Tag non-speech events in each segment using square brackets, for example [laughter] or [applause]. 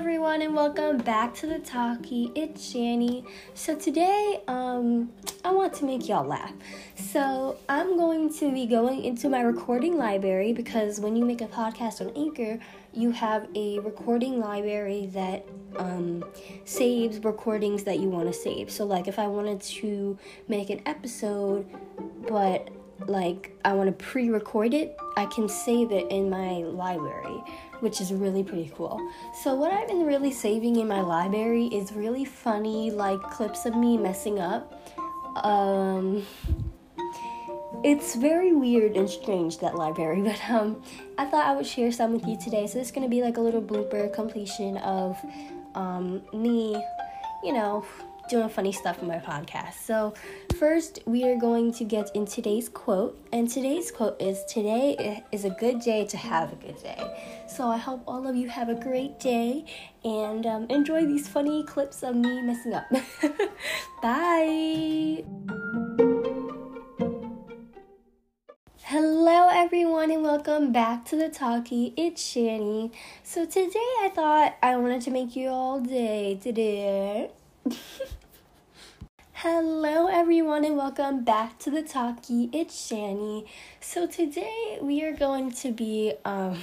everyone and welcome back to the talkie. It's Shani. So today um I want to make y'all laugh. So I'm going to be going into my recording library because when you make a podcast on Anchor, you have a recording library that um, saves recordings that you want to save. So like if I wanted to make an episode but like I want to pre-record it, I can save it in my library, which is really pretty cool. So what I've been really saving in my library is really funny like clips of me messing up. Um it's very weird and strange that library, [laughs] but um I thought I would share some with you today. So it's to be like a little blooper completion of um me, you know, doing funny stuff in my podcast. So, first, we are going to get in today's quote, and today's quote is Today is a good day to have a good day. So, I hope all of you have a great day and um, enjoy these funny clips of me messing up. [laughs] Bye. Hello, everyone, and welcome back to the talkie. It's Shani. So, today I thought I wanted to make you all day today. [laughs] Hello, everyone, and welcome back to the talkie. It's Shani. So today we are going to be, um,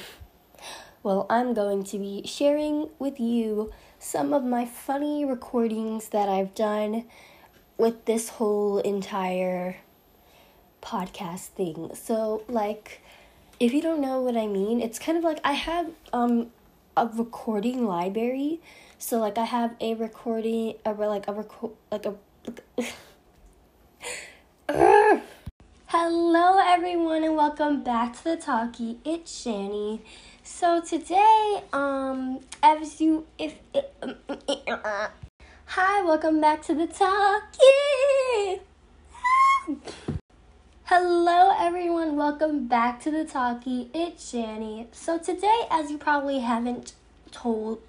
well, I'm going to be sharing with you some of my funny recordings that I've done with this whole entire podcast thing. So, like, if you don't know what I mean, it's kind of like I have um a recording library. So like I have a recording, a like a record, like a Hello, everyone, and welcome back to the talkie. It's Shani. So today, um, as you, if, um, hi, welcome back to the talkie. Hello, everyone. Welcome back to the talkie. It's Shani. So today, as you probably haven't told,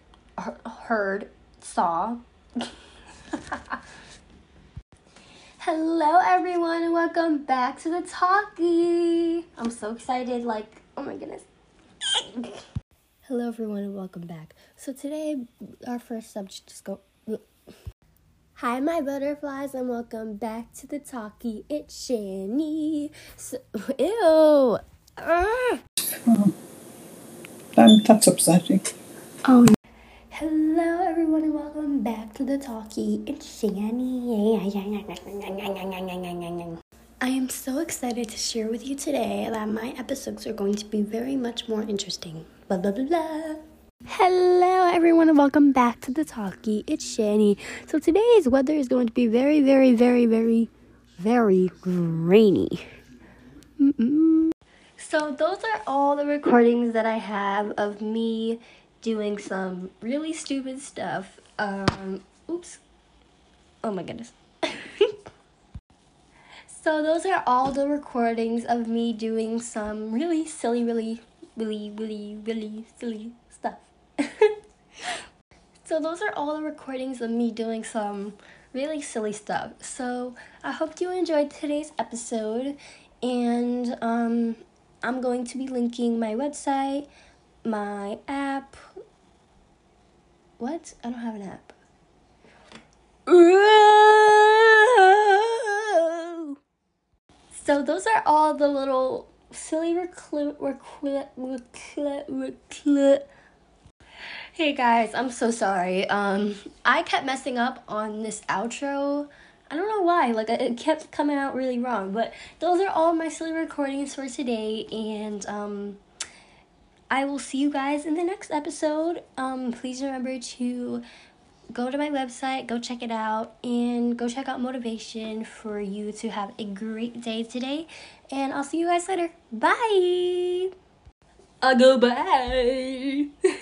heard, saw. [laughs] Hello, everyone, and welcome back to the talkie. I'm so excited, like, oh my goodness. Hello, everyone, and welcome back. So, today, our first subject is go. Hi, my butterflies, and welcome back to the talkie. It's Shani. So, [laughs] ew. Oh. Um, that's upsetting. Oh, Hello, everyone, and welcome back to the talkie. It's Shani. I am so excited to share with you today that my episodes are going to be very much more interesting. Blah blah blah blah. Hello, everyone, and welcome back to the talkie. It's Shani. So today's weather is going to be very, very, very, very, very rainy. Mm-mm. So those are all the recordings that I have of me doing some really stupid stuff. Um, oops. Oh my goodness. [laughs] so those are all the recordings of me doing some really silly, really, really, really, really silly stuff. [laughs] so those are all the recordings of me doing some really silly stuff. So I hope you enjoyed today's episode and um I'm going to be linking my website my app. What? I don't have an app. So those are all the little silly recruit recruit recruit recruit. Hey guys, I'm so sorry. Um, I kept messing up on this outro. I don't know why. Like it kept coming out really wrong. But those are all my silly recordings for today, and um I will see you guys in the next episode. Um, please remember to go to my website, go check it out, and go check out motivation for you to have a great day today. And I'll see you guys later. Bye. I'll go bye. [laughs]